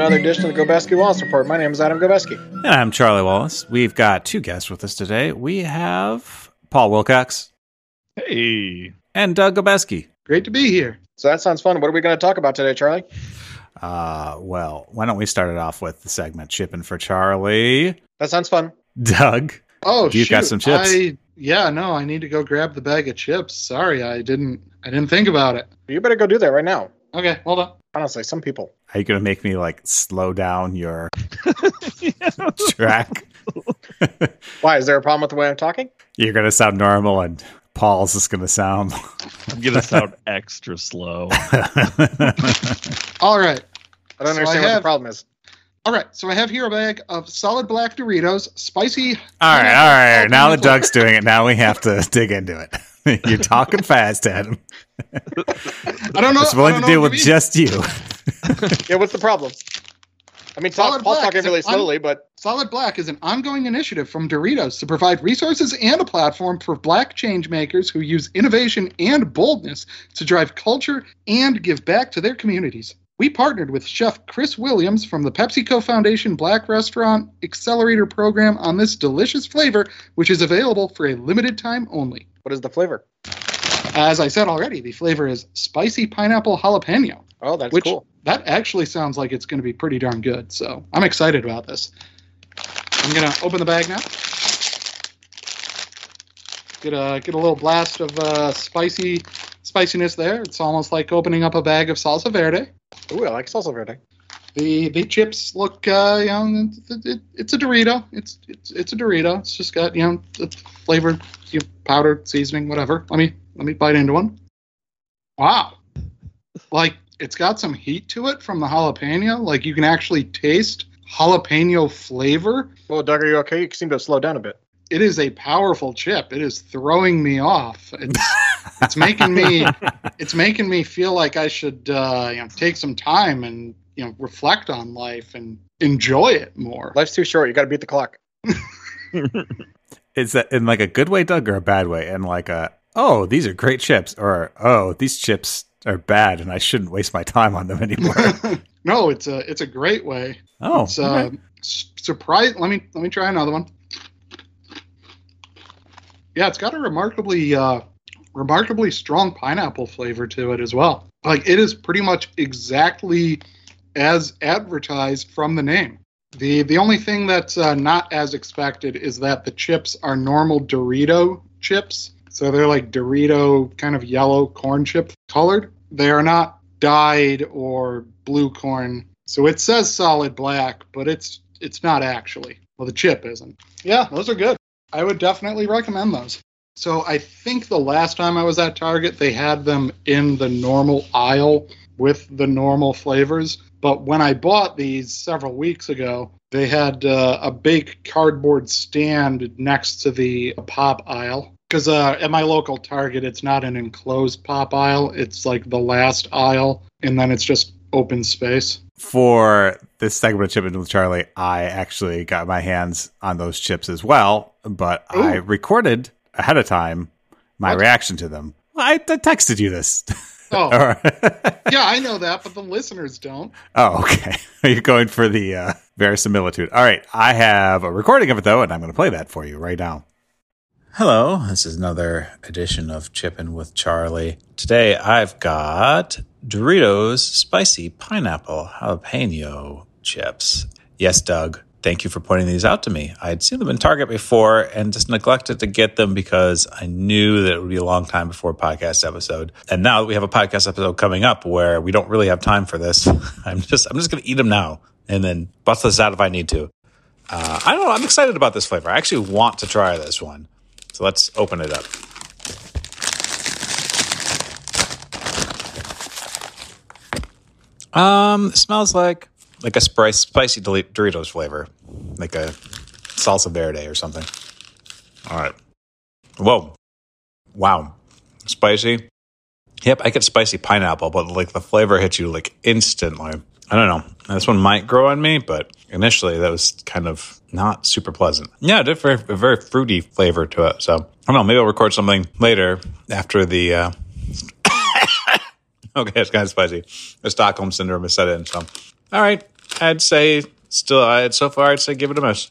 another edition of the Gobeski Wallace Report. My name is Adam Gobeski. And I'm Charlie Wallace. We've got two guests with us today. We have Paul Wilcox Hey. and Doug Gobeski. Great to be here. So that sounds fun. What are we going to talk about today, Charlie? Uh, well, why don't we start it off with the segment Chipping for Charlie? That sounds fun. Doug, Oh, You've shoot. got some chips. I, yeah, no, I need to go grab the bag of chips. Sorry, I didn't. I didn't think about it. You better go do that right now. Okay, hold on. Honestly, some people. are you going to make me like slow down your track? Why? Is there a problem with the way I'm talking? You're going to sound normal and Paul's just going to sound. I'm going to sound extra slow. All right, I don't So understand I what the problem is. all right. So I have here a bag of solid black Doritos, spicy. all right, all right. Now that flavor. Doug's doing it, now we have to dig into it. You're talking fast, Adam. I don't know. It's I willing don't to deal with you just you. Yeah, what's the problem? I mean, Solid Paul's talking really fun- slowly, but Solid Black is an ongoing initiative from Doritos to provide resources and a platform for black change makers who use innovation and boldness to drive culture and give back to their communities. We partnered with Chef Chris Williams from the PepsiCo Foundation Black Restaurant Accelerator Program on this delicious flavor, which is available for a limited time only. what is the flavor? As I said already, the flavor is spicy pineapple jalapeno, Oh, that's which cool. that actually sounds like it's going to be pretty darn good. So I'm excited about this. I'm gonna open the bag now. Get a get a little blast of uh, spicy spiciness there. It's almost like opening up a bag of salsa verde. Ooh, I like salsa verde. The the chips look, uh, you know, it, it, it's a Dorito. It's it's it's a Dorito. It's just got you know the flavor, you know, powder, seasoning, whatever. Let me let me bite into one. Wow, like it's got some heat to it from the jalapeno. Like you can actually taste jalapeno flavor. Well, Doug, are you okay? You seem to have slowed down a bit. It is a powerful chip. It is throwing me off. It's it's making me it's making me feel like I should uh, you know take some time and you know reflect on life and enjoy it more. Life's too short. You got to beat the clock. Is that in like a good way, Doug, or a bad way? And like a oh, these are great chips, or oh, these chips are bad, and I shouldn't waste my time on them anymore. no, it's a it's a great way. oh, It's uh, okay. s- surprise. Let me let me try another one. Yeah, it's got a remarkably uh, remarkably strong pineapple flavor to it as well. Like it is pretty much exactly as advertised from the name. The the only thing that's uh, not as expected is that the chips are normal Dorito chips. So they're like Dorito kind of yellow corn chip colored. They are not dyed or blue corn. So it says solid black, but it's it's not actually. Well, the chip isn't. Yeah, those are good. I would definitely recommend those. So I think the last time I was at Target, they had them in the normal aisle with the normal flavors. But when I bought these several weeks ago, they had uh, a big cardboard stand next to the pop aisle. Because uh, at my local Target, it's not an enclosed pop aisle. It's like the last aisle, and then it's just open space. for this segment of Chipping with Charlie, I actually got my hands on those chips as well, but I recorded ahead of time my What? reaction to them. Well, I, I texted you this. Oh, yeah, I know that, but the listeners don't. oh, okay. Are You're going for the uh, verisimilitude. All right. I have a recording of it, though, and I'm going to play that for you right now. Hello. This is another edition of Chippin' with Charlie. Today, I've got Doritos Spicy Pineapple Jalapeno Chips. Yes, Doug. Thank you for pointing these out to me. I'd seen them in Target before and just neglected to get them because I knew that it would be a long time before a podcast episode. And now that we have a podcast episode coming up where we don't really have time for this, I'm just I'm just going to eat them now and then bust this out if I need to. Uh, I don't know. I'm excited about this flavor. I actually want to try this one. So let's open it up. Um, smells like like a spicy, spicy Doritos flavor, like a salsa verde or something. All right. Whoa. Wow. Spicy. Yep, I get spicy pineapple, but like the flavor hits you like instantly. I don't know. This one might grow on me, but initially that was kind of not super pleasant. Yeah, it did very, a very fruity flavor to it. So I don't know. Maybe I'll record something later after the. Uh... okay, it's kind of spicy. The Stockholm syndrome is set in. So All right, I'd say still. I'd so far, I'd say give it a miss.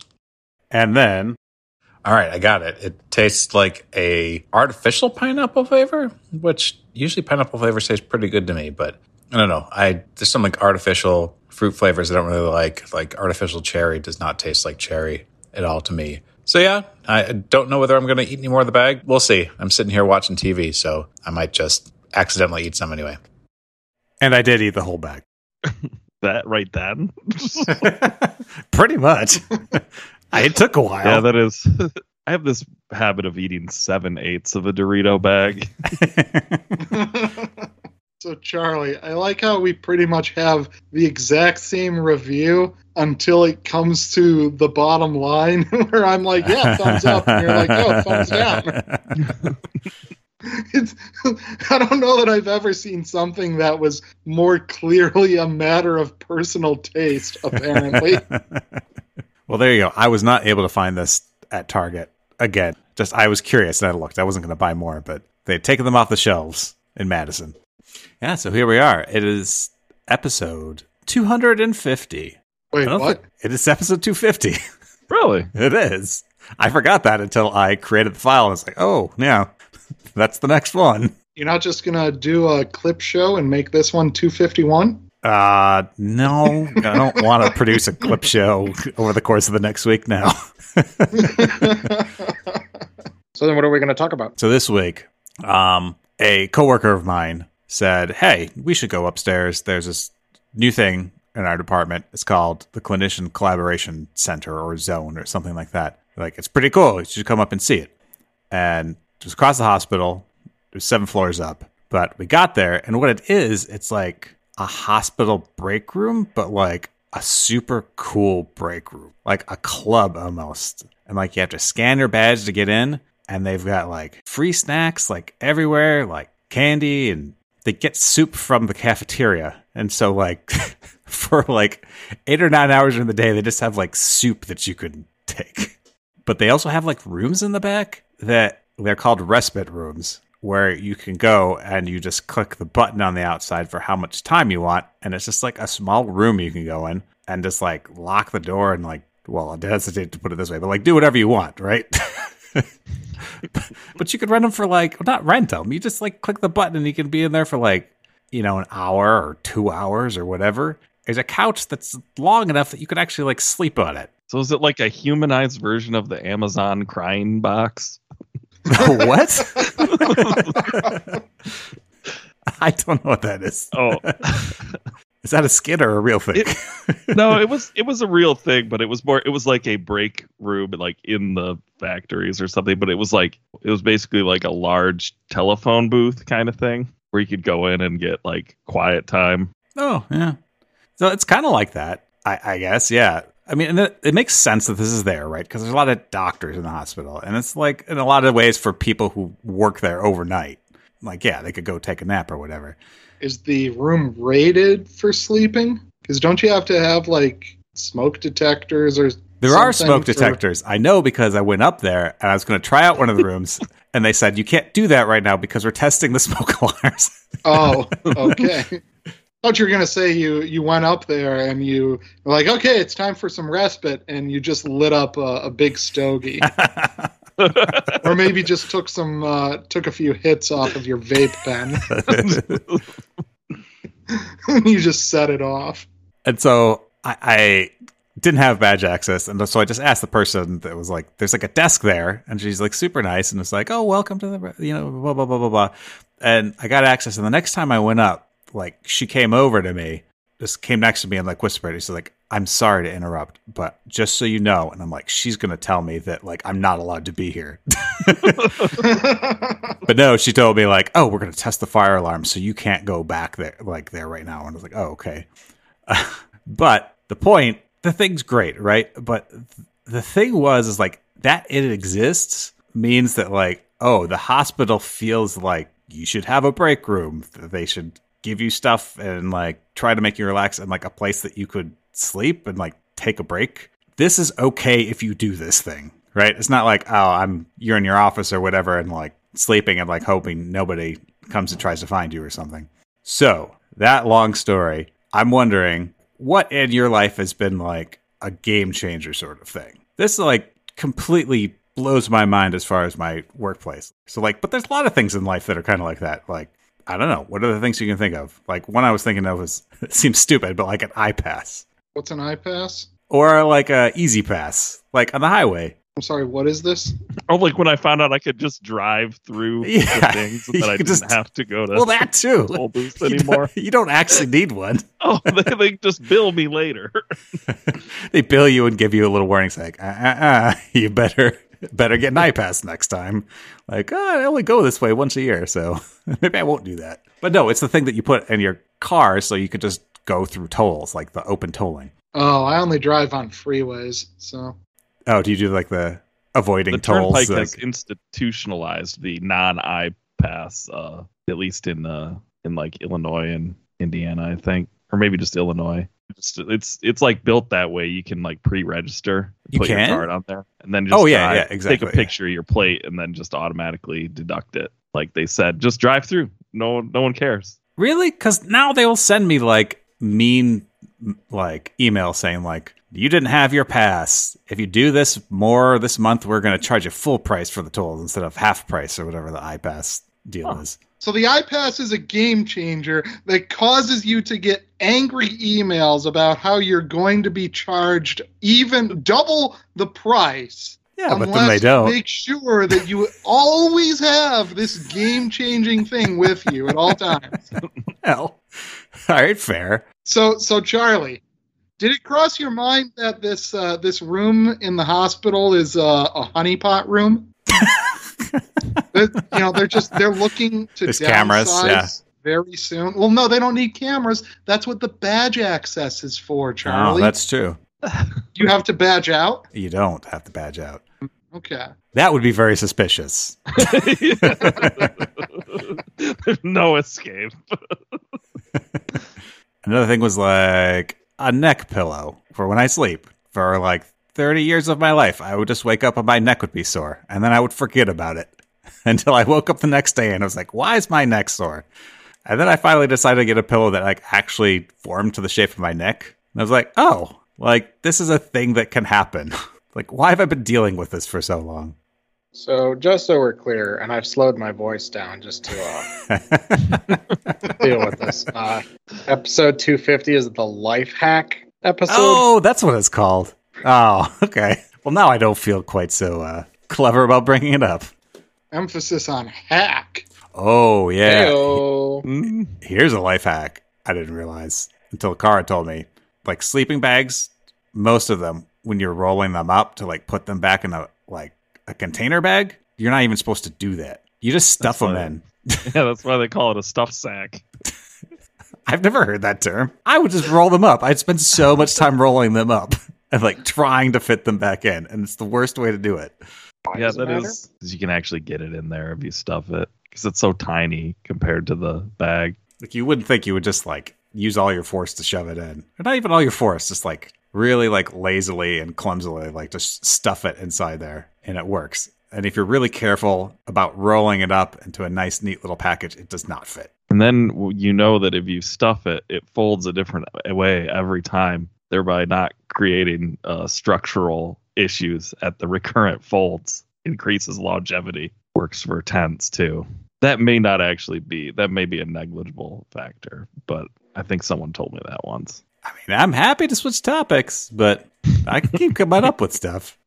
And then, all right, I got it. It tastes like a artificial pineapple flavor, which usually pineapple flavor tastes pretty good to me. But I don't know. I there's some like artificial fruit flavors I don't really like. Like artificial cherry does not taste like cherry at all to me. So yeah, I don't know whether I'm going to eat any more of the bag. We'll see. I'm sitting here watching TV, so I might just accidentally eat some anyway. And I did eat the whole bag. That right then. Pretty much. it took a while. yeah, that is. I have this habit of eating seven eighths of a Dorito bag. so Charlie, I like how we pretty much have the exact same review until it comes to the bottom line where I'm like, yeah, thumbs up, and you're like, oh, thumbs down. It's, I don't know that I've ever seen something that was more clearly a matter of personal taste, apparently. well, there you go. I was not able to find this at Target again. Just I was curious and I looked. I wasn't going to buy more, but they had taken them off the shelves in Madison. Yeah, so here we are. It is episode 250. Wait, what? Think, it is episode 250. Really? it is. I forgot that until I created the file. I was like, oh, yeah, that's the next one. You're not just gonna do a clip show and make this one 251? Uh, no, I don't want to produce a clip show over the course of the next week now. so then what are we going to talk about? So this week, um, a coworker of mine said, "Hey, we should go upstairs. There's this new thing in our department. It's called the Clinician Collaboration Center or Zone or something like that. Like it's pretty cool. You should come up and see it." And just across the hospital. It was seven floors up. But we got there, and what it is, it's like a hospital break room, but like a super cool break room, like a club almost. And like you have to scan your badge to get in, and they've got like free snacks like everywhere, like candy, and they get soup from the cafeteria. And so, like, for like eight or nine hours in the day, they just have like soup that you could take. But they also have like rooms in the back that they're called respite rooms where you can go and you just click the button on the outside for how much time you want and it's just like a small room you can go in and just like lock the door and like well i hesitate to put it this way but like do whatever you want right? But you could rent them for like well, not rent them you just like click the button and you can be in there for like you know an hour or two hours or whatever. There's a couch that's long enough that you could actually like sleep on it. So is it like a humanized version of the amazon crying box what? I don't know what that is. Oh, is that a skit or a real thing? It, no, it was it was a real thing, but it was more it was like a break room like in the factories or something. But it was like it was basically like a large telephone booth kind of thing where you could go in and get like quiet time. Oh yeah, so it's kind of like that, I, I guess. Yeah, I mean, it, it, makes sense that this is there, right? Because there's a lot of doctors in the hospital, and it's like in a lot of ways for people who work there overnight. Like, yeah, they could go take a nap or whatever. Is the room rated for sleeping? Because don't you have to have like smoke detectors or? There are smoke for... detectors. I know because I went up there and I was going to try out one of the rooms, and they said you can't do that right now because we're testing the smoke alarms. oh, okay thought you were gonna say you you went up there and you were like, okay, it's time for some respite, and you just lit up a, a big stogie, or maybe just took some uh, took a few hits off of your vape pen. and you just set it off. And so I, I didn't have badge access, and so I just asked the person that was like, "There's like a desk there," and she's like super nice, and it's like, "Oh, welcome to the you know blah blah blah blah blah," and I got access. And the next time I went up, like she came over to me, just came next to me and like whispered. She's like, "I'm sorry to interrupt, but just so you know," and I'm like, "She's gonna tell me that like I'm not allowed to be here." but no, she told me like, "Oh, we're gonna test the fire alarm, so you can't go back there like there right now." And I was like, "Oh, okay." Uh, but the point, the thing's great, right? But th- the thing was, is like that it exists means that like, oh, the hospital feels like you should have a break room. They should give you stuff and like try to make you relax and like a place that you could sleep and like take a break. This is okay if you do this thing, right? It's not like, oh, I'm you're in your office or whatever and like sleeping and like hoping nobody comes and tries to find you or something. So, that long story, I'm wondering what in your life has been like a game changer sort of thing? This like completely blows my mind as far as my workplace. So like, but there's a lot of things in life that are kind of like that. Like, I don't know. What are the things you can think of? Like one I was thinking of was it seems stupid, but like an iPass What's an iPass? or like a E-ZPass, like on the highway. I'm sorry, what is this? Or like when I found out I could just drive through the Yeah, things you that I didn't just- have to go to Well, that too. toll booths You don't, you don't actually need one. Oh, they, they just bill me later. they bill you and give you a little warning saying, uh, uh, uh, you better better get an iPass next time. Like, oh, I only go this way once a year, so maybe I won't do that. But no, it's the thing that you put in your car so you could just go through tolls, like the open tolling. Oh, I only drive on freeways, so Oh, do you do like the avoiding the tolls? turnpike like- has institutionalized the non-i pass, uh, at least in uh, in like Illinois and Indiana, I think, or maybe just Illinois. It's it's, it's like built that way. You can like pre-register, You put can? your card on there, and then oh, just Oh, yeah, drive, yeah, exactly, Take a picture of your plate and then just automatically deduct it. Like they said, just drive through. No no one cares. Really? Because now they will send me like mean, like email saying like you didn't have your pass. If you do this more this month, we're going to charge you full price for the tolls instead of half price or whatever the iPass deal Huh. is. So the iPass is a game changer that causes you to get angry emails about how you're going to be charged even double the price. Yeah, but then they don't. Make sure that you always have this game changing thing with you at all times. Hell, all right, fair. So, so Charlie, did it cross your mind that this uh, this room in the hospital is uh, a honeypot room? That, you know, they're just they're looking to There's cameras, downsize yeah. very soon. Well, no, they don't need cameras. That's what the badge access is for, Charlie. Oh, Charlie. that's true. you have to badge out. You don't have to badge out. Okay. That would be very suspicious. There's no escape. Another thing was like a neck pillow for when I sleep. For like 30 years of my life, I would just wake up and my neck would be sore, and then I would forget about it until I woke up the next day and I was like, "Why is my neck sore?" And then I finally decided to get a pillow that like actually formed to the shape of my neck. And I was like, "Oh, like this is a thing that can happen." like, why have I been dealing with this for so long? So just so we're clear, and I've slowed my voice down just to uh, deal with this. Uh, episode 250 is the life hack episode. oh, that's what it's called. Oh, okay. Well, now I don't feel quite so uh, clever about bringing it up. Emphasis on hack. Oh yeah. Heyo. Mm, Here's a life hack I didn't realize until Cara told me. Like sleeping bags, most of them, when you're rolling them up to like put them back in a like a container bag, you're not even supposed to do that. You just stuff That's them right. in. yeah, that's why they call it a stuff sack. I've never heard that term. I would just roll them up. I'd spend so much time rolling them up and like trying to fit them back in, and it's the worst way to do it. Why yeah, does that matter? is. 'cause You can actually get it in there if you stuff it because it's so tiny compared to the bag. Like you wouldn't think you would just like use all your force to shove it in. Or not even all your force, just like really like lazily and clumsily like just stuff it inside there and it works. And if you're really careful about rolling it up into a nice neat little package, it does not fit. And then you know that if you stuff it, it folds a different way every time, thereby not creating uh, structural issues at the recurrent folds. Increases longevity. Works for tents too. That may not actually be. That may be a negligible factor, but I think someone told me that once. I mean, I'm happy to switch topics, but I can keep coming up with stuff.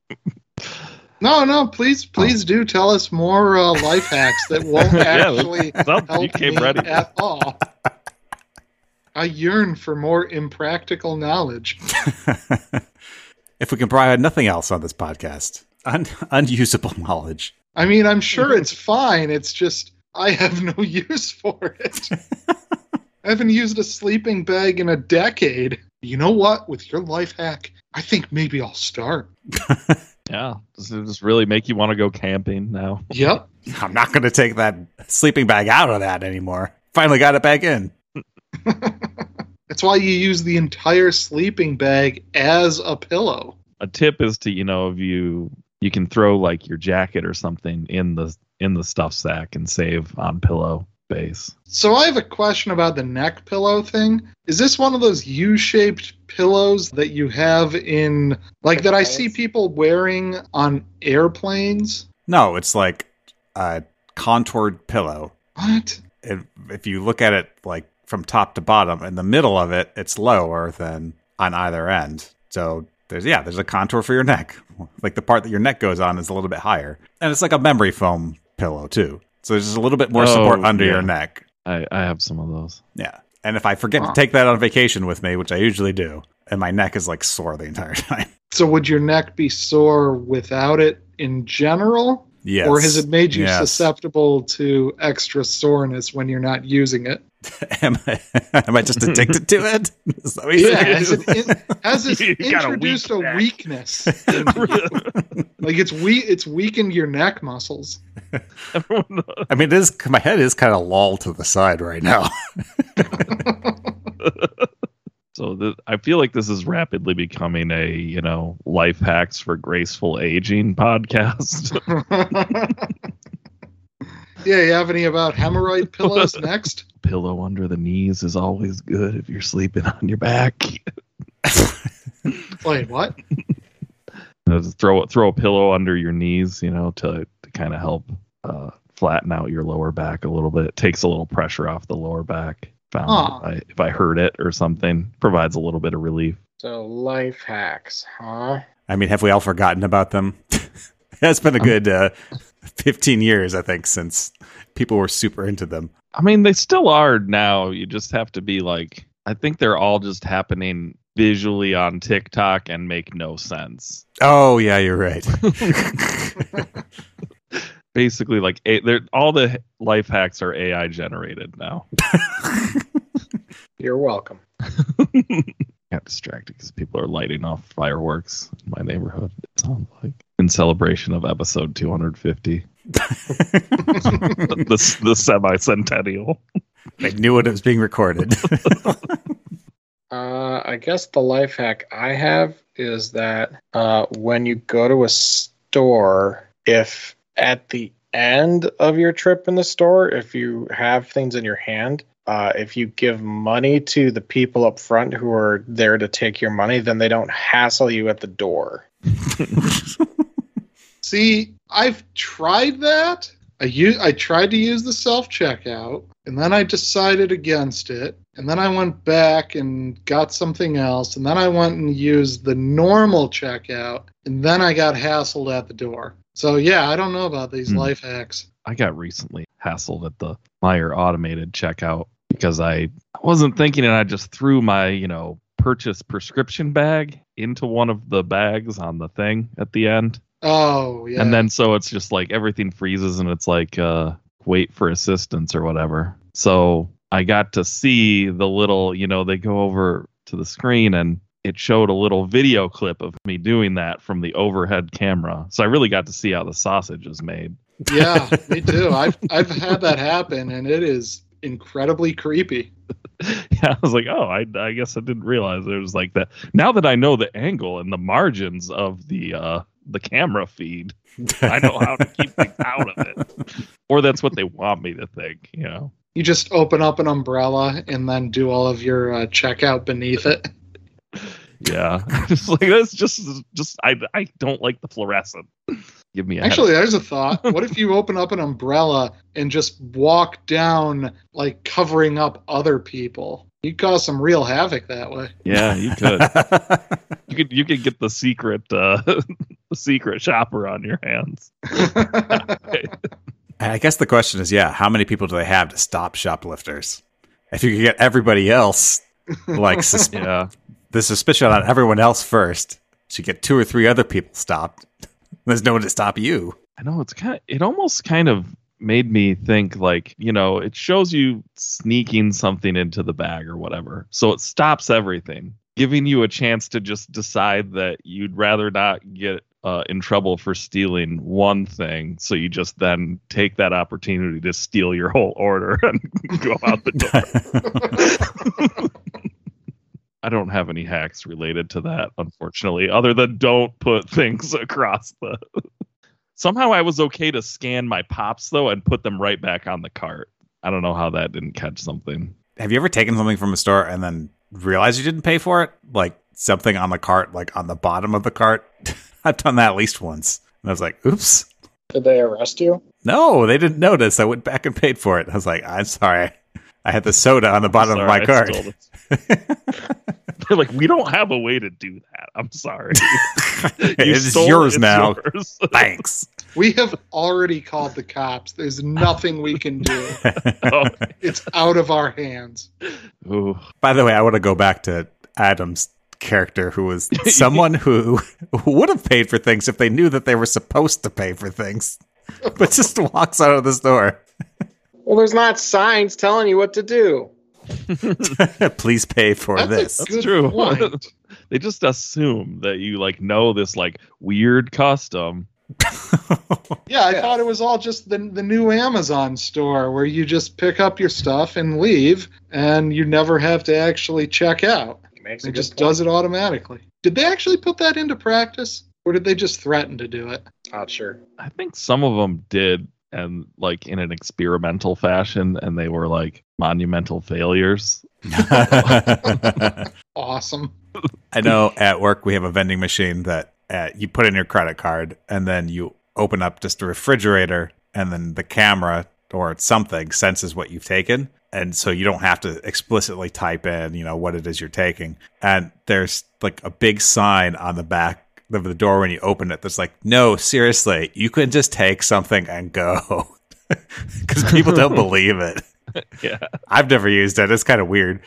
No, no, please, please do tell us more uh, life hacks that won't Yeah, actually Some- you help came me ready. at all. I yearn for more impractical knowledge. if we can provide nothing else on this podcast, un- unusable knowledge. I mean, I'm sure it's fine. It's just I have no use for it. I haven't used a sleeping bag in a decade. You know what? With your life hack, I think maybe I'll start. Yeah, does it just really make you want to go camping now? Yep. I'm not going to take that sleeping bag out of that anymore. Finally got it back in. That's why you use the entire sleeping bag as a pillow. a tip is to you know if you you can throw like your jacket or something in the in the stuff sack and save on pillow base. So I have a question about the neck pillow thing. Is this one of those U-shaped pillows that you have in like that I see people wearing on airplanes? No, it's like a contoured pillow. What? If, if you look at it like from top to bottom, in the middle of it, it's lower than on either end. So there's yeah, there's a contour for your neck. Like the part that your neck goes on is a little bit higher, and it's like a memory foam pillow too. So there's just a little bit more support Oh, under yeah. your neck. I, I have some of those. Yeah. And if I forget Huh. to take that on vacation with me, which I usually do, and my neck is like sore the entire time. So would your neck be sore without it in general? yes. Or has it made you Yes. susceptible to extra soreness when you're not using it? am, I, am I just addicted to it? Is that what Yeah, saying? has it, in, has it You got a introduced weak a, weakness? into you? like it's we it's weakened your neck muscles. Everyone, I mean, it is, my head is kind of lolled to the side right now. so th- I feel like this is rapidly becoming a you know life hacks for graceful aging podcast. yeah, you have any about hemorrhoid pillows next? Pillow under the knees is always good if you're sleeping on your back. Wait, what? Just throw throw a pillow under your knees, you know, to to kind of help uh, flatten out your lower back a little bit. It takes a little pressure off the lower back. Found Huh. if, I, if I hurt it or something, provides a little bit of relief. So life hacks, huh? I mean, have we all forgotten about them? it's been a good uh, 15 years, I think, since people were super into them. I mean, they still are now. You just have to be like, I think they're all just happening visually on TikTok and make no sense. Oh, yeah, you're right. Basically, like they're all the life hacks are AI generated now. You're welcome. got distracted because people are lighting off fireworks in my neighborhood. It sounds like in celebration of episode 250, the the semi centennial. they knew it was being recorded. Uh, I guess the life hack I have is that uh, when you go to a store, if at the end of your trip in the store, if you have things in your hand, uh, if you give money to the people up front who are there to take your money, then they don't hassle you at the door. See, I've tried that. I u- I tried to use the self checkout, and then I decided against it. And then I went back and got something else, and then I went and used the normal checkout, and then I got hassled at the door. So yeah, I don't know about these Hmm. life hacks. I got recently hassled at the Meijer automated checkout because I wasn't thinking and I just threw my, you know, purchase prescription bag into one of the bags on the thing at the end. Oh yeah. And then so it's just like everything freezes and it's like uh wait for assistance or whatever. So I got to see the little, you know, they go over to the screen and it showed a little video clip of me doing that from the overhead camera. So I really got to see how the sausage is made. yeah, me too. I've I've had that happen, and it is incredibly creepy. yeah, I was like, oh, I, I guess I didn't realize it was like that. Now that I know the angle and the margins of the uh, the camera feed, I know how to keep things out of it. Or that's what they want me to think, you know. You just open up an umbrella and then do all of your uh, checkout beneath it. Yeah, it's like that's just just I I don't like the fluorescent. Give me a headache. Actually, there's a thought. What if you open up an umbrella and just walk down, like covering up other people? You cause some real havoc that way. yeah, you could you could you could get the secret uh, the secret shopper on your hands. I guess the question is, yeah, how many people do they have to stop shoplifters? If you could get everybody else, like sus- Yeah, the suspicion on everyone else first, so you get two or three other people stopped. There's no one to stop you. I know it's kind of it almost kind of made me think like you know it shows you sneaking something into the bag or whatever so it stops everything giving you a chance to just decide that you'd rather not get uh, in trouble for stealing one thing so you just then take that opportunity to steal your whole order and go out the door i don't have any hacks related to that unfortunately other than don't put things across the Somehow I was okay to scan my pops though and put them right back on the cart. I don't know how that didn't catch something. Have you ever taken something from a store and then realized you didn't pay for it? Like something on the cart, like on the bottom of the cart? I've done that at least once. And I was like, oops. Did they arrest you? No, they didn't notice. I went back and paid for it. I was like, I'm sorry. I had the soda on the bottom Sorry, of my I cart. They're like, we don't have a way to do that. I'm sorry. You it is yours it's now. yours. Thanks. we have already called the cops. There's nothing we can do. Oh, It's out of our hands. ooh. By the way, I want to go back to Adam's character, who was someone who would have paid for things if they knew that they were supposed to pay for things, but just walks out of the store. Well, there's not signs telling you what to do. Please pay for That's this. a That's true. point. they just assume that you like know this like weird custom. Yeah, I Yeah. thought it was all just the the new Amazon store where you just pick up your stuff and leave, and you never have to actually check out. Makes It just point. does it automatically. Did they actually put that into practice, or did they just threaten to do it? Not sure. I think some of them did, and like in an experimental fashion, and they were like monumental failures. Awesome. I know at work we have a vending machine that uh, you put in your credit card and then you open up just a refrigerator and then the camera or something senses what you've taken. And so you don't have to explicitly type in, you know, what it is you're taking. And there's like a big sign on the back of the door when you open it that's like, no, seriously, you can just take something and go. Because people don't believe it. Yeah, I've never used it. It's kind of weird.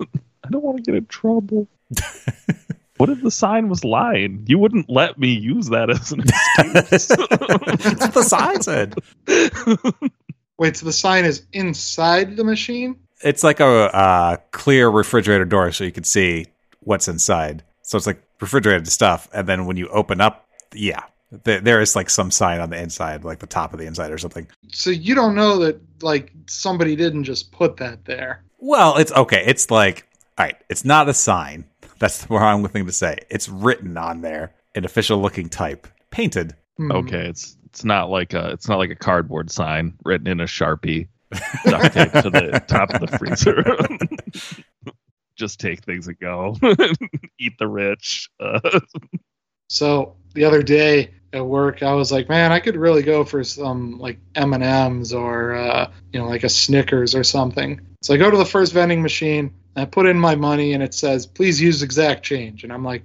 I don't want to get in trouble. what if the sign was lying? You wouldn't let me use that as an excuse. That's what the sign said. Wait, so the sign is inside the machine? It's like a uh, clear refrigerator door, so you can see what's inside. So it's like refrigerated stuff, and then when you open up, yeah, there, there is like some sign on the inside, like the top of the inside or something. So you don't know that like somebody didn't just put that there. Well, it's okay. It's like, all right, it's not a sign. That's the wrong thing to say. It's written on there in official looking type, painted. Hmm. okay. It's it's not like a it's not like a cardboard sign written in a sharpie, duct tape to the top of the freezer. Just take things and go. Eat the rich. Uh, So the other day at work, I was like, man, I could really go for some like M and M's or uh, you know like a Snickers or something. So I go to the first vending machine, I put in my money, and it says, please use exact change, and I'm like,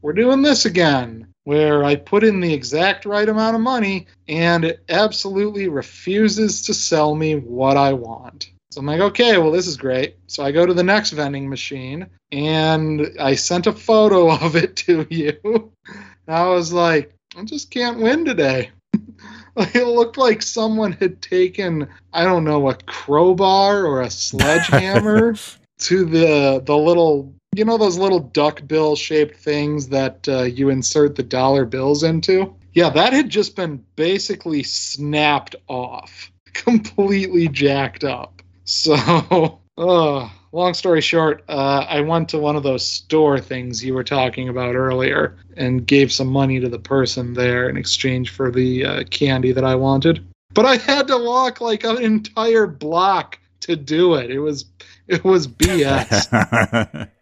we're doing this again. Where I put in the exact right amount of money, and it absolutely refuses to sell me what I want. So I'm like, okay, well, this is great. So I go to the next vending machine and I sent a photo of it to you. And I was like, I just can't win today. It looked like someone had taken, I don't know, a crowbar or a sledgehammer to the the little, you know, those little duck bill shaped things that uh, you insert the dollar bills into. Yeah, that had just been basically snapped off, completely jacked up. So, uh, long story short, uh, I went to one of those store things you were talking about earlier and gave some money to the person there in exchange for the uh, candy that I wanted. But I had to walk like an entire block to do it. It was it was BS.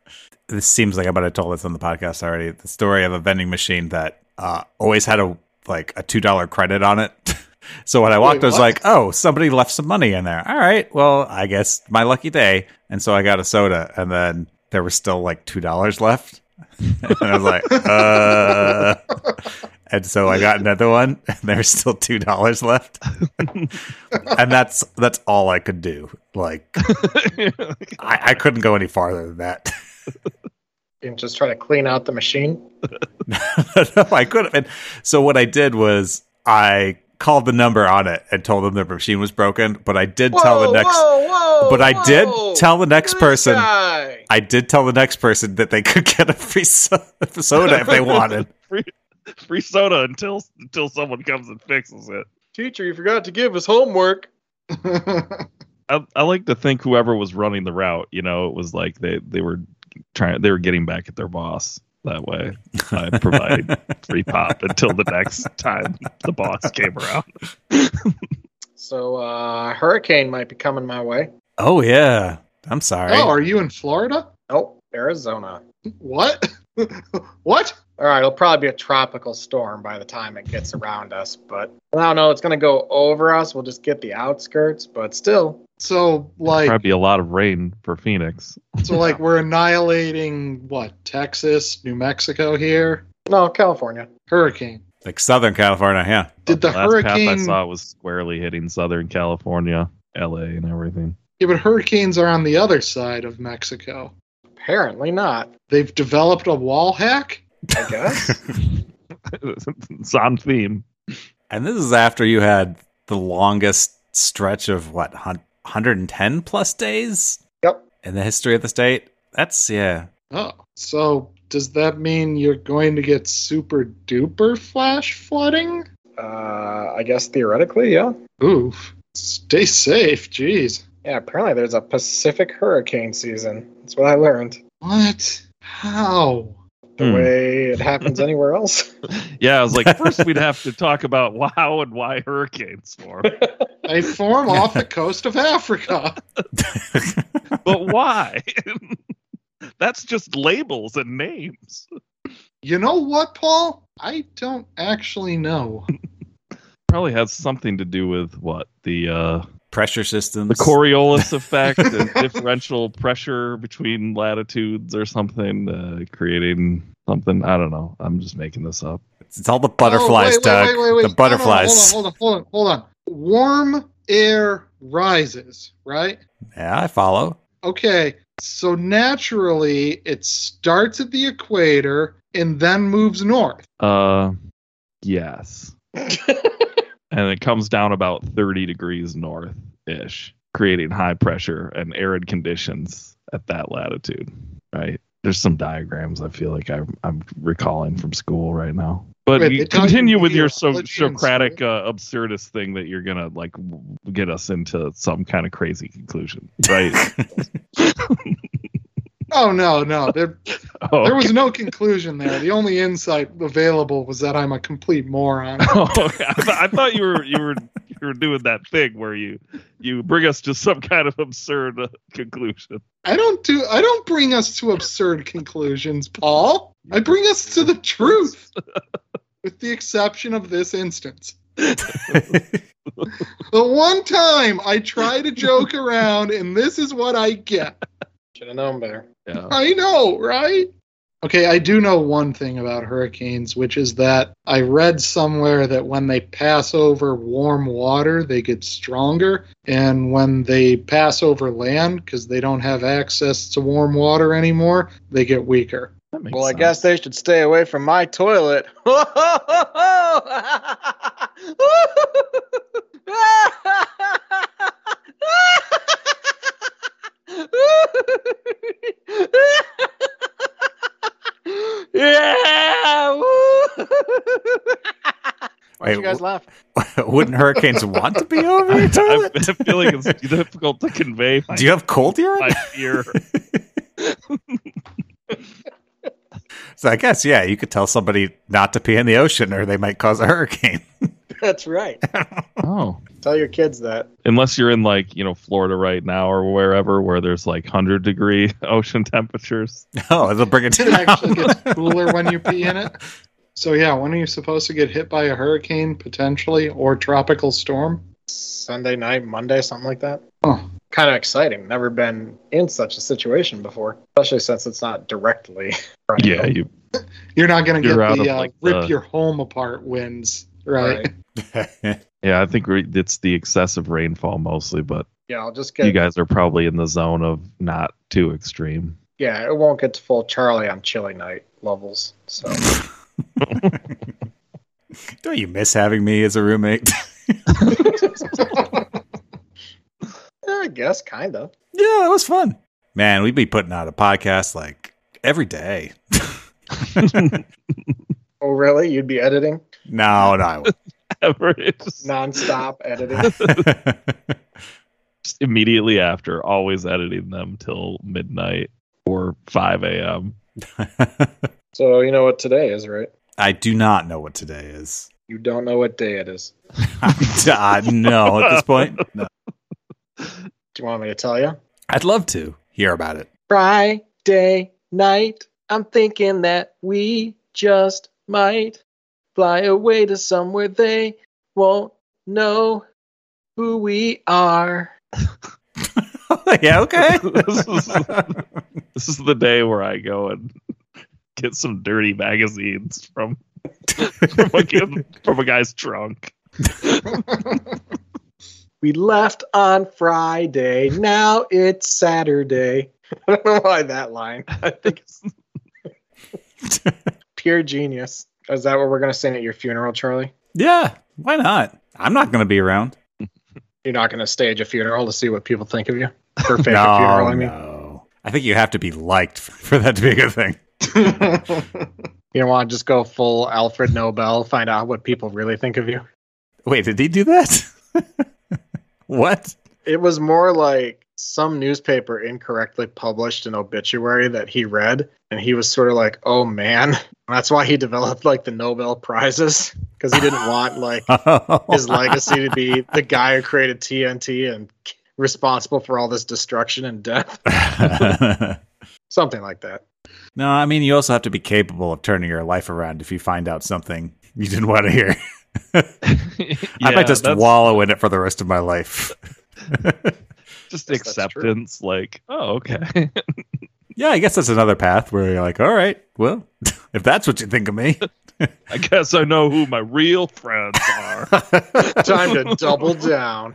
this seems like I might have told this on the podcast already. The story of a vending machine that uh, always had a like a two dollar credit on it. so when I walked, Wait, I was like, "Oh, somebody left some money in there." All right, well, I guess my lucky day. And so I got a soda, and then there was still like two dollars left, and I was like, "Uh." And so I got another one, and there's still two dollars left, and that's that's all I could do. Like I, I couldn't go any farther than that. You can just try to clean out the machine. no, I could have. And so what I did was I called the number on it and told them the machine was broken. But I did tell the next. Whoa, whoa, but I did tell the next This person. guy. I did tell the next person that they could get a free so- soda if they wanted. free, free soda until until someone comes and fixes it. Teacher, you forgot to give us homework. I, I like to think whoever was running the route, you know, it was like they they were trying they were getting back at their boss that way I provide free pop until the next time the boss came around. So uh hurricane might be coming my way. Oh yeah. I'm sorry. Oh, are you in Florida? Nope, Arizona. What? what? All right, it'll probably be a tropical storm by the time it gets around us, but I don't know. It's going to go over us. We'll just get the outskirts, but still. So like Probably a lot of rain for Phoenix. so like we're annihilating what? Texas, New Mexico here. No, California. Hurricane. like Southern California, yeah. Did the last path I saw was squarely hitting Southern California, LA, and everything. Yeah, but hurricanes are on the other side of Mexico. Apparently not, They've developed a wall hack? I guess. it's on theme. And this is after you had the longest stretch of what, 110 plus days yep. in the history of the state? That's, yeah. Oh. So does that mean you're going to get super duper flash flooding? Uh, I guess theoretically, yeah. Oof. Stay safe, jeez. Yeah, apparently there's a Pacific hurricane season. That's what I learned. What? How? The Hmm. way it happens anywhere else. Yeah, I was like, first we'd have to talk about how and why hurricanes form. They form off the coast of Africa. but why? That's just labels and names. You know what, Paul? I don't actually know. Probably has something to do with what the uh, Pressure systems. the Coriolis effect and differential pressure between latitudes or something, uh, creating something. I don't know. I'm just making this up. It's all the butterflies, Oh, wait, Doug. wait, wait, wait, The wait. butterflies. Hold on, hold on, hold on, hold on. Warm air rises, right? Yeah, I follow. Okay, so naturally it starts at the equator and then moves north. Uh, yes. and it comes down about 30 degrees north ish, creating high pressure and arid conditions at that latitude, right? There's some diagrams I feel like I'm, I'm recalling from school right now. But Wait, you they taught you continue with your so- Socratic uh, absurdist thing that you're gonna like w- get us into some kind of crazy conclusion, right? Oh no, no, there oh, there was no conclusion there. The only insight available was that I'm a complete moron. Oh, okay. I, th- I thought you were you were you were doing that thing where you you bring us to some kind of absurd uh, conclusion. I don't do I don't bring us to absurd conclusions, Paul. I bring us to the truth. With the exception of this instance. The one time I try to joke around and this is what I get. Should have known better. Yeah. I know, right? Okay, I do know one thing about hurricanes, which is that I read somewhere that when they pass over warm water, they get stronger. And when they pass over land, because they don't have access to warm water anymore, they get weaker. That makes Well, I guess they should stay away from my toilet. yeah! Why Wait, you guys laugh? Wouldn't hurricanes want to be over your I, toilet? I feel like it's difficult to convey my, Do you have cold urine? my fear. So I guess yeah, you could tell somebody not to pee in the ocean, or they might cause a hurricane. That's right. Oh, Tell your kids that. unless you're in like you know Florida right now or wherever where there's like hundred degree ocean temperatures. oh, it'll bring it It actually down. gets cooler when you pee in it. So, yeah, when are you supposed to get hit by a hurricane, potentially, or tropical storm? Sunday night, Monday, something like that. Oh, Kind of exciting. Never been in such a situation before, especially since it's not directly. running Yeah, over. you you're not going to get the of, uh, like, rip the- your home apart winds, right? yeah. I think we- it's the excessive rainfall mostly, but Yeah, I'll just get. you guys are probably in the zone of not too extreme. Yeah, it won't get to full Charlie on chilly night levels. So Don't you miss having me as a roommate? I guess kind of. yeah, that was fun. Man, we'd be putting out a podcast like every day. Oh, really? You'd be editing no, no, I wouldn't. Average. nonstop editing. Just immediately after, always editing them till midnight or 5 a.m. so you know what today is, right? I do not know what today is. You don't know what day it is. uh, no, at this point, no. Do you want me to tell you? I'd love to hear about it. Friday night. I'm thinking that we just might fly away to somewhere they won't know who we are. yeah, okay. this, is, this is the day where I go and get some dirty magazines from from a, kid- from a guy's trunk. We left on Friday. Now it's Saturday. I don't know why that line. I think it's pure genius. Is that what we're going to sing at your funeral, Charlie? yeah, why not? I'm not going to be around. You're not going to stage a funeral to see what people think of you? For fake no, funeral, I mean. no. I think you have to be liked for that to be a good thing. You don't want to just go full Alfred Nobel, find out what people really think of you? Wait, did he do that? what? It was more like some newspaper incorrectly published an obituary that he read, and he was sort of like, "Oh man." That's why he developed like the Nobel prizes because he didn't want like his legacy to be the guy who created TNT and responsible for all this destruction and death, something like that. no, I mean, you also have to be capable of turning your life around if you find out something you didn't want to hear. I might just that's wallow in it for the rest of my life. just Yes, that's true. acceptance. Like, oh, okay. Yeah, I guess that's another path where you're like, all right, well, if that's what you think of me. I guess I know who my real friends are. Time to double down.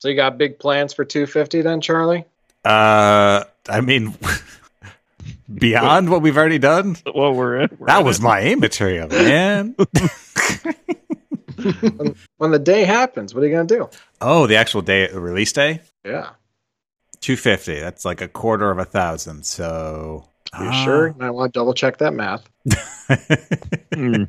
So you got big plans for 250 then, Charlie? uh, I mean, beyond what we've already done, well, we're in. we're that in was it. my aim material, man. When the day happens, what are you going to do? oh, the actual day, the release day, Yeah. Two fifty. That's like a quarter of a thousand. So, You uh, sure? I want to double check that math. Hmm.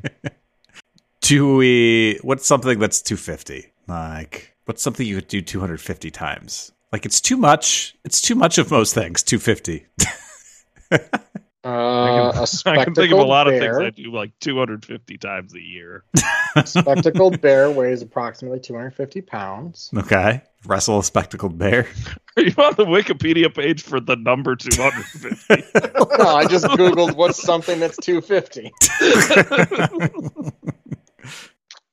do we? What's something that's two fifty? Like, what's something you could do two hundred fifty times? Like, it's too much. It's too much of most things. Two fifty. Uh, I a can, I spectacled can think of a lot bear. of things I do like 250 times a year. spectacled bear weighs approximately 250 pounds. okay, wrestle a spectacled bear. Are you on the Wikipedia page for the number 250? no, I just googled what's something that's 250.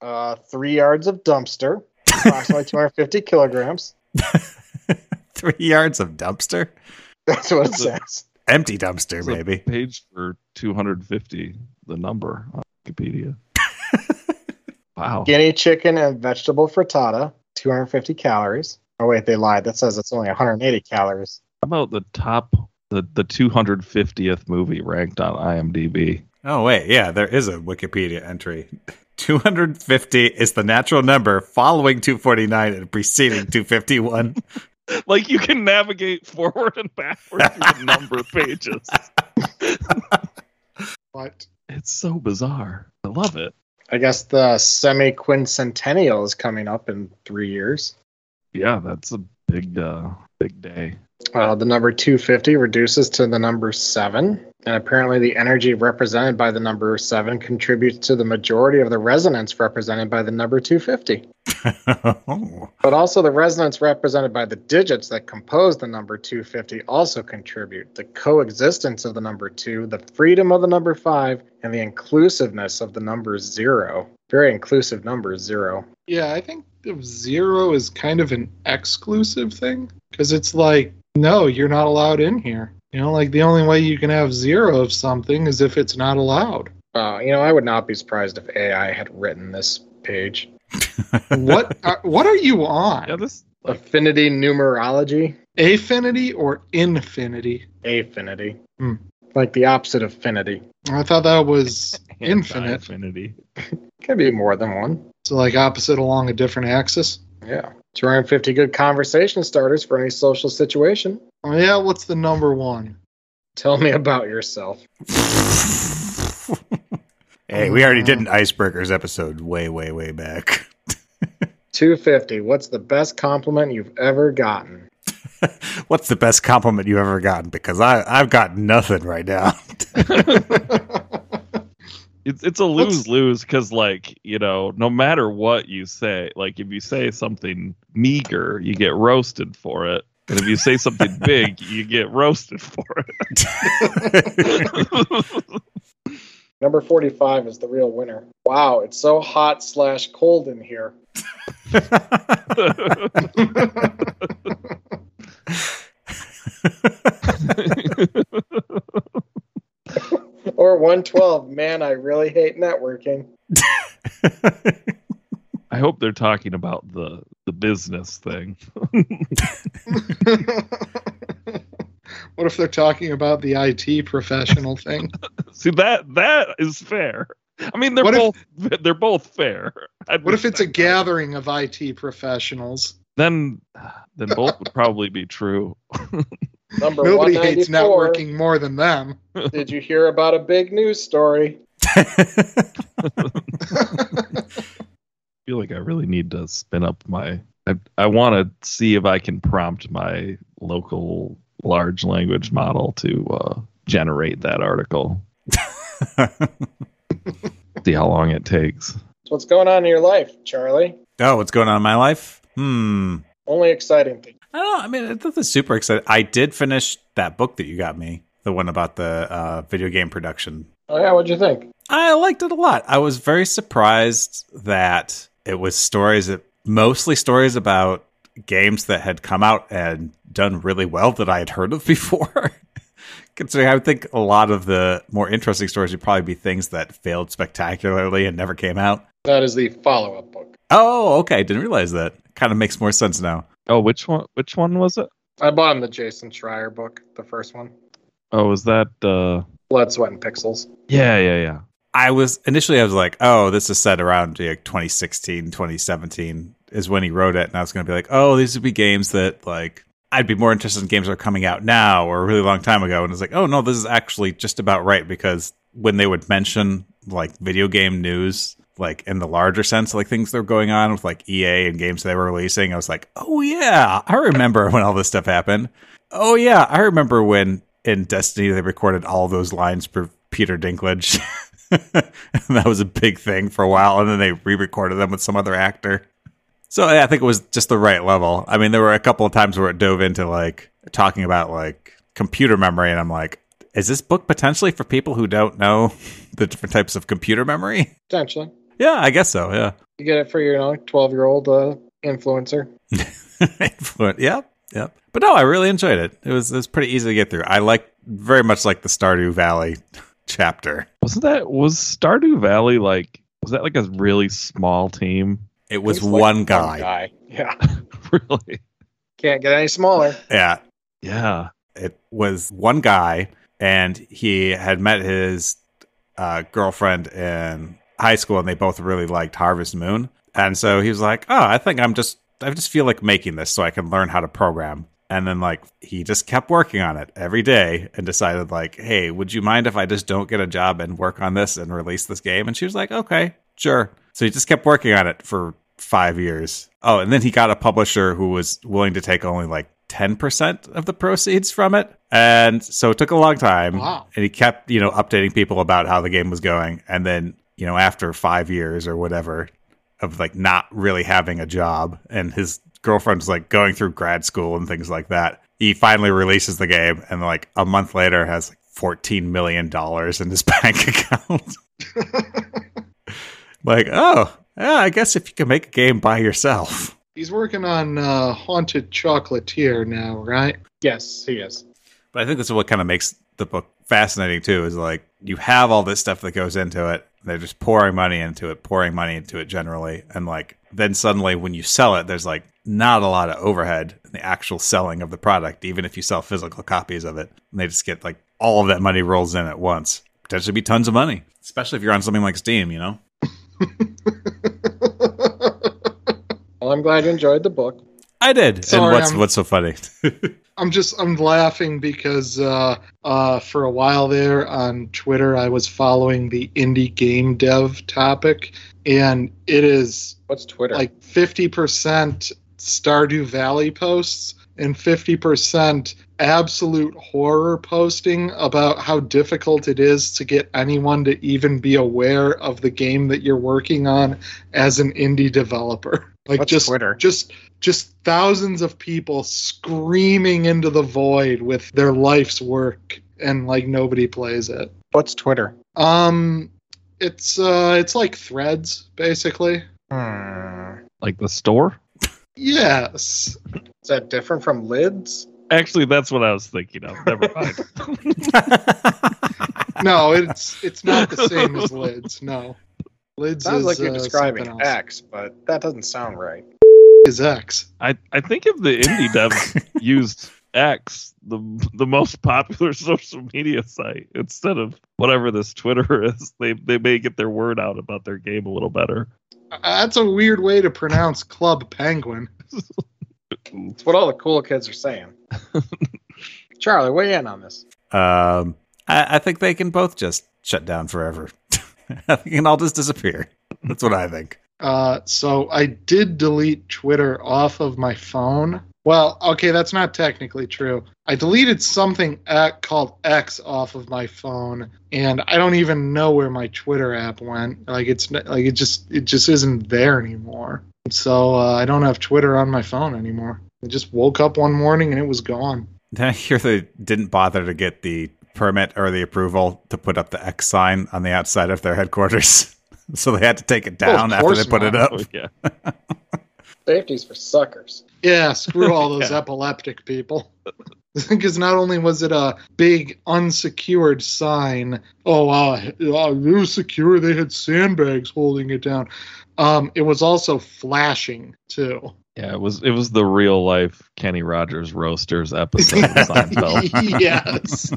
Uh, three yards of dumpster, approximately 250 kilograms. Three yards of dumpster. That's what it says. Empty dumpster, There's a maybe. page for 250, the number on Wikipedia. wow. Guinea chicken and vegetable frittata, 250 calories. Oh wait, they lied. That says it's only 180 calories. How about the top, the, the 250th movie ranked on IMDb? Oh wait, yeah, there is a Wikipedia entry. 250 is the natural number following 249 and preceding 251. Like you can navigate forward and backward through number of pages. What? It's so bizarre. I love it. I guess the semi quincentennial is coming up in three years. Yeah, that's a big, uh, big day. Uh, the number 250 reduces to the number 7, and apparently the energy represented by the number 7 contributes to the majority of the resonance represented by the number 250. But also the resonance represented by the digits that compose the number 250 also contribute. The coexistence of the number 2, the freedom of the number 5, and the inclusiveness of the number 0. Very inclusive number 0. Yeah, I think the zero is kind of an exclusive thing because it's like, no, you're not allowed in here. You know, like the only way you can have zero of something is if it's not allowed. Uh, you know, I would not be surprised if AI had written this page. What are, what are you on? Yeah, this Affinity numerology, Affinity or infinity? affinity. Hmm. Like the opposite of finity. I thought that was infinite. Infinity. Can be more than one. So like opposite along a different axis. Yeah. 250 good conversation starters for any social situation. Oh yeah, what's the number one? Tell me about yourself. hey, we already did an icebreakers episode way, way, way back. 250. What's the best compliment you've ever gotten? What's the best compliment you've ever gotten? Because I, I've got nothing right now. It's it's a lose lose because like you know no matter what you say, like if you say something meager, you get roasted for it, and if you say something big, you get roasted for it. Number 45 is the real winner. Wow, it's so hot slash cold in here. or 112, man, I really hate networking. I hope they're talking about the the business thing. what if they're talking about the IT professional thing? See that that is fair. I mean, they're What if- both they're both fair. I'd What if it's a that. gathering of IT professionals? Then then both would probably be true. Number Nobody hates networking more than them. Did you hear about a big news story? I feel like I really need to spin up my. I, I want to see if I can prompt my local large language model to uh, generate that article. See how long it takes. So what's going on in your life, Charlie? oh, what's going on in my life? Hmm. Only exciting thing. I don't know. I mean, this is super exciting. I did finish that book that you got me, the one about the uh, video game production. Oh yeah, what'd you think? I liked it a lot. I was very surprised that it was stories that mostly stories about games that had come out and done really well that I had heard of before. Considering I would think a lot of the more interesting stories would probably be things that failed spectacularly and never came out. That is the follow-up book. Oh, okay. Didn't realize that. Kind of makes more sense now. Oh, which one? Which one was it? I bought him the Jason Schreier book, the first one. Oh, was that? uh Blood, Sweat, and Pixels. Yeah, yeah, yeah. I was initially I was like, oh, this is set around like 2016, 2017 is when he wrote it, and I was going to be like, oh, these would be games that like I'd be more interested in games that are coming out now or a really long time ago, and it's like, oh no, this is actually just about right because when they would mention like video game news, like in the larger sense, like things that were going on with like EA and games they were releasing, I was like, oh yeah, I remember when all this stuff happened. Oh yeah, I remember when in Destiny they recorded all those lines for Peter Dinklage. that was a big thing for a while, and then they re-recorded them with some other actor. So yeah, I think it was just the right level. I mean, there were a couple of times where it dove into like talking about like computer memory, and I'm like, is this book potentially for people who don't know the different types of computer memory? Potentially. Yeah, I guess so. Yeah, You get it for your you know, 12-year-old uh, influencer. Influent- Yep, yep. But no, I really enjoyed it. It was it was pretty easy to get through. I like very much like the Stardew Valley chapter. Wasn't that was Stardew Valley like? Was that like a really small team? It was It's like one guy. guy. Yeah. really? Can't get any smaller. Yeah, Yeah. it was one guy and he had met his uh, girlfriend in high school and they both really liked harvest moon and so he was like oh i think i'm just i just feel like making this so i can learn how to program and then like he just kept working on it every day and decided like hey would you mind if i just don't get a job and work on this and release this game and she was like okay sure so he just kept working on it for five years oh and then he got a publisher who was willing to take only like 10% of the proceeds from it. And so it took a long time. Wow. And he kept, you know, updating people about how the game was going. And then, you know, after five years or whatever of like not really having a job and his girlfriend's like going through grad school and things like that, he finally releases the game and like a month later has like $14 million in his bank account. like, oh, yeah, I guess if you can make a game by yourself. He's working on uh, Haunted Chocolatier now, right? Yes, he is. But I think this is what kind of makes the book fascinating too. Is like you have all this stuff that goes into it. They're just pouring money into it, pouring money into it generally, and like then suddenly when you sell it, there's like not a lot of overhead in the actual selling of the product, even if you sell physical copies of it. And they just get like all of that money rolls in at once. Potentially be tons of money, especially if you're on something like Steam. You know. Well, I'm glad you enjoyed the book. I did. Sorry, and what's I'm- what's so funny? I'm just I'm laughing because uh, uh, for a while there on Twitter I was following the indie game dev topic, and it is What's Twitter? like 50% Stardew Valley posts and 50% absolute horror posting about how difficult it is to get anyone to even be aware of the game that you're working on as an indie developer. Like What's just Twitter? just just thousands of people screaming into the void with their life's work and like nobody plays it. What's Twitter? Um it's uh it's like threads basically. Hmm. Like the store? Yes. Is that different from lids? Actually, that's what I was thinking of. Never mind. No, it's it's not the same as lids. No. Lids Sounds is like you're uh, describing. X, but that doesn't sound right. Is X. I, I think if the indie devs used X, the the most popular social media site, instead of whatever this Twitter is, they they may get their word out about their game a little better. That's a weird way to pronounce Club Penguin. It's what all the cool kids are saying. Charlie, weigh in on this. um, I, I think they can both just shut down forever. I think it can all just disappear. That's what I think. Uh, so I did delete Twitter off of my phone. Well, okay, that's not technically true. I deleted something at, called X off of my phone, and I don't even know where my Twitter app went. Like it's n- like it just it just isn't there anymore. So uh, I don't have Twitter on my phone anymore. I just woke up one morning and it was gone. Did I hear they didn't bother to get the permit or the approval to put up the X sign on the outside of their headquarters? so they had to take it Well, down after they put it up. Oh, yeah. Safety's for suckers. Yeah, screw all those Yeah. epileptic people. Because not only was it a big unsecured sign, oh, uh, uh, it was secure. They had sandbags holding it down. Um, it was also flashing too. Yeah, it was it was the real life Kenny Rogers roasters episode of Seinfeld. yes.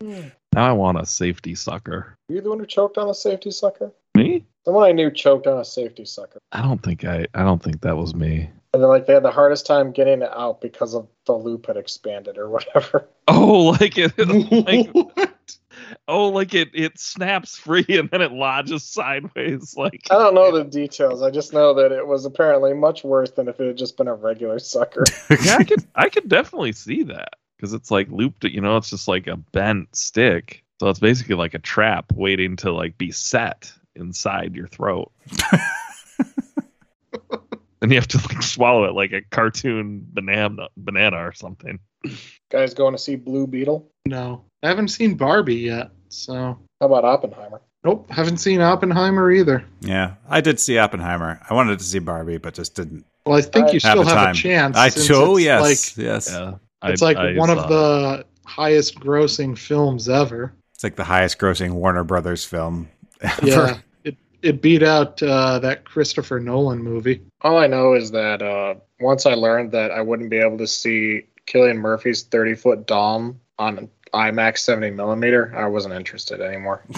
Now I want a safety sucker. Were you the one who choked on a safety sucker? Me? Someone I knew choked on a safety sucker. I don't think I I don't think that was me. And then, like, they had the hardest time getting it out because of the loop had expanded or whatever. Oh, like it like What? oh like it it snaps free and then it lodges sideways like I don't know the details. I just know that it was apparently much worse than if it had just been a regular sucker. yeah, I could I could definitely see that because it's like looped. You know, it's just like a bent stick, so it's basically like a trap waiting to like be set inside your throat. And you have to like swallow it like a cartoon banana banana or something. Guys going to see Blue Beetle? No, I haven't seen Barbie yet. So How about Oppenheimer? nope, haven't seen Oppenheimer either. Yeah, I did see Oppenheimer. I wanted to see Barbie, but just didn't Well, I think I you have still the have a chance. I since oh it's yes, like yes. Yeah, it's I- like I one saw of the highest grossing films ever. It's like the highest grossing Warner Brothers film. ever. Yeah, it it beat out uh, that Christopher Nolan movie. All I know is that uh, once I learned that I wouldn't be able to see Cillian Murphy's 30 foot Dom on IMAX 70 millimeter, I wasn't interested anymore.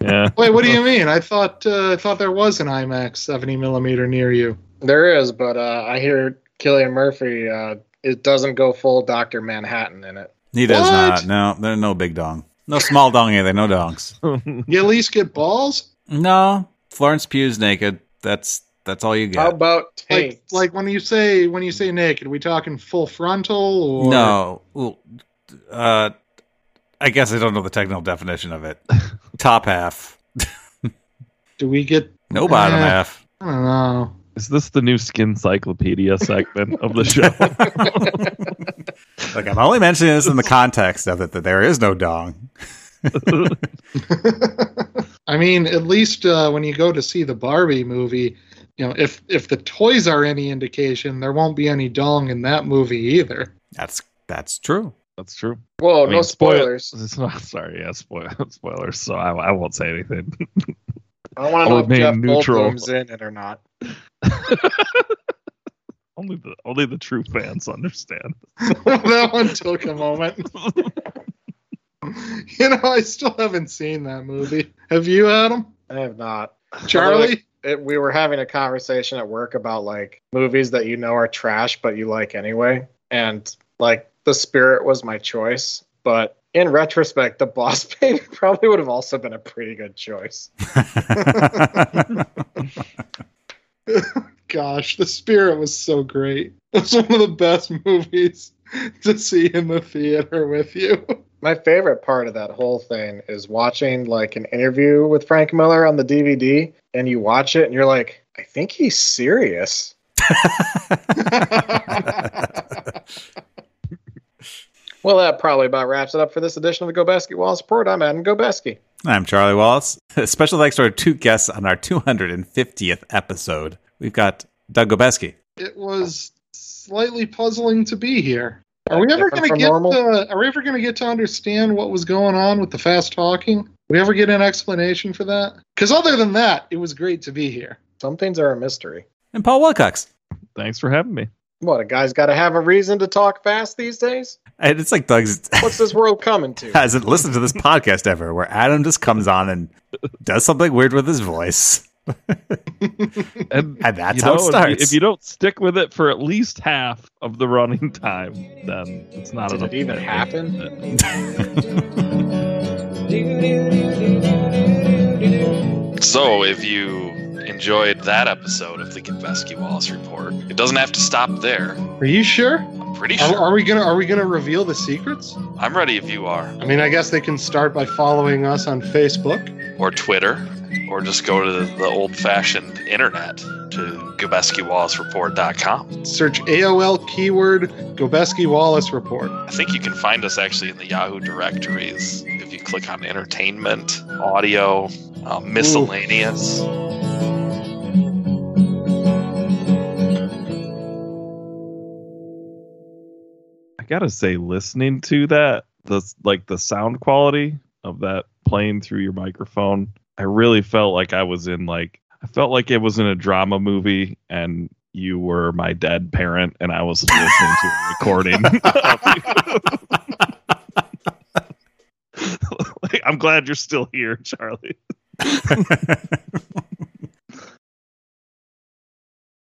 Yeah, Wait, what do you mean? I thought uh, I thought there was an IMAX 70 millimeter near you. There is, but uh, I hear Killian Murphy, uh, it doesn't go full Dr. Manhattan in it. he does What? not. No, there's no big dong. No small dong either. No dongs. You at least get balls. No, Florence Pugh's naked. That's that's all you get. How get. about Like like when you say when you say naked, we talking full frontal or No, well, uh, I guess I don't know the technical definition of it. Top half, Do we get? no bottom Eh. half. I don't know. is this the new skin cyclopedia segment of the show? Like I'm only mentioning this in the context of it that there is no dong. I mean, at least uh, when you go to see the Barbie movie, you know, if if the toys are any indication, there won't be any dong in that movie either. That's that's true. That's true. Whoa, I mean, no spoil- spoilers. Not, sorry, yeah, spoil, spoilers. So I, I won't say anything. I want to know if remain Jeff neutral. Goldblum's in it or not. only the only the true fans understand. that one took a moment. you know, I still haven't seen that movie. Have you, Adam? I have not. Charlie? It, we were having a conversation at work about like movies that you know are trash but you like anyway and like the spirit was my choice but in retrospect the boss baby probably would have also been a pretty good choice Gosh, The Spirit was so great. It was one of the best movies. to see in the theater with you. My favorite part of that whole thing is watching like an interview with Frank Miller on the DVD, and you watch it and you're like, I think he's serious. Well, that probably about wraps it up for this edition of the Go Gobeski Wallace Report. I'm Adam Gobeski. I'm Charlie Wallace. Special thanks to our two guests on our 250th episode. We've got Doug Gobeski. It was slightly puzzling to be here. Are we ever going to get normal? to, Are we ever going to get to understand what was going on with the fast talking? We ever get an explanation for that? Because other than that, it was great to be here. Some things are a mystery. And Paul Wilcox. Thanks for having me. What, a guy's got to have a reason to talk fast these days? And it's like Doug's What's this world coming to? hasn't listened to this podcast ever, where Adam just comes on and does something weird with his voice. And, And that's you how know, it if you- starts. If you, don't stick with it for at least half of the running time, then it's not Did enough. it even happen? So, if you enjoyed that episode of the Gobeski Wallace Report, it doesn't have to stop there. Are you sure? I'm pretty Are, sure. are we gonna Are we gonna reveal the secrets? I'm ready if you are. I mean, I guess they can start by following us on Facebook. Or Twitter, or just go to the old fashioned internet to GobeskiWallaceReport.com. Search AOL keyword Gobeski Wallace Report. I think you can find us actually in the Yahoo directories if you click on entertainment, audio, um, miscellaneous. I gotta say, listening to that, the like the sound quality of that playing through your microphone, I really felt like I was in like I felt like it was in a drama movie and you were my dead parent and I was listening to a recording. like, I'm glad you're still here, Charlie.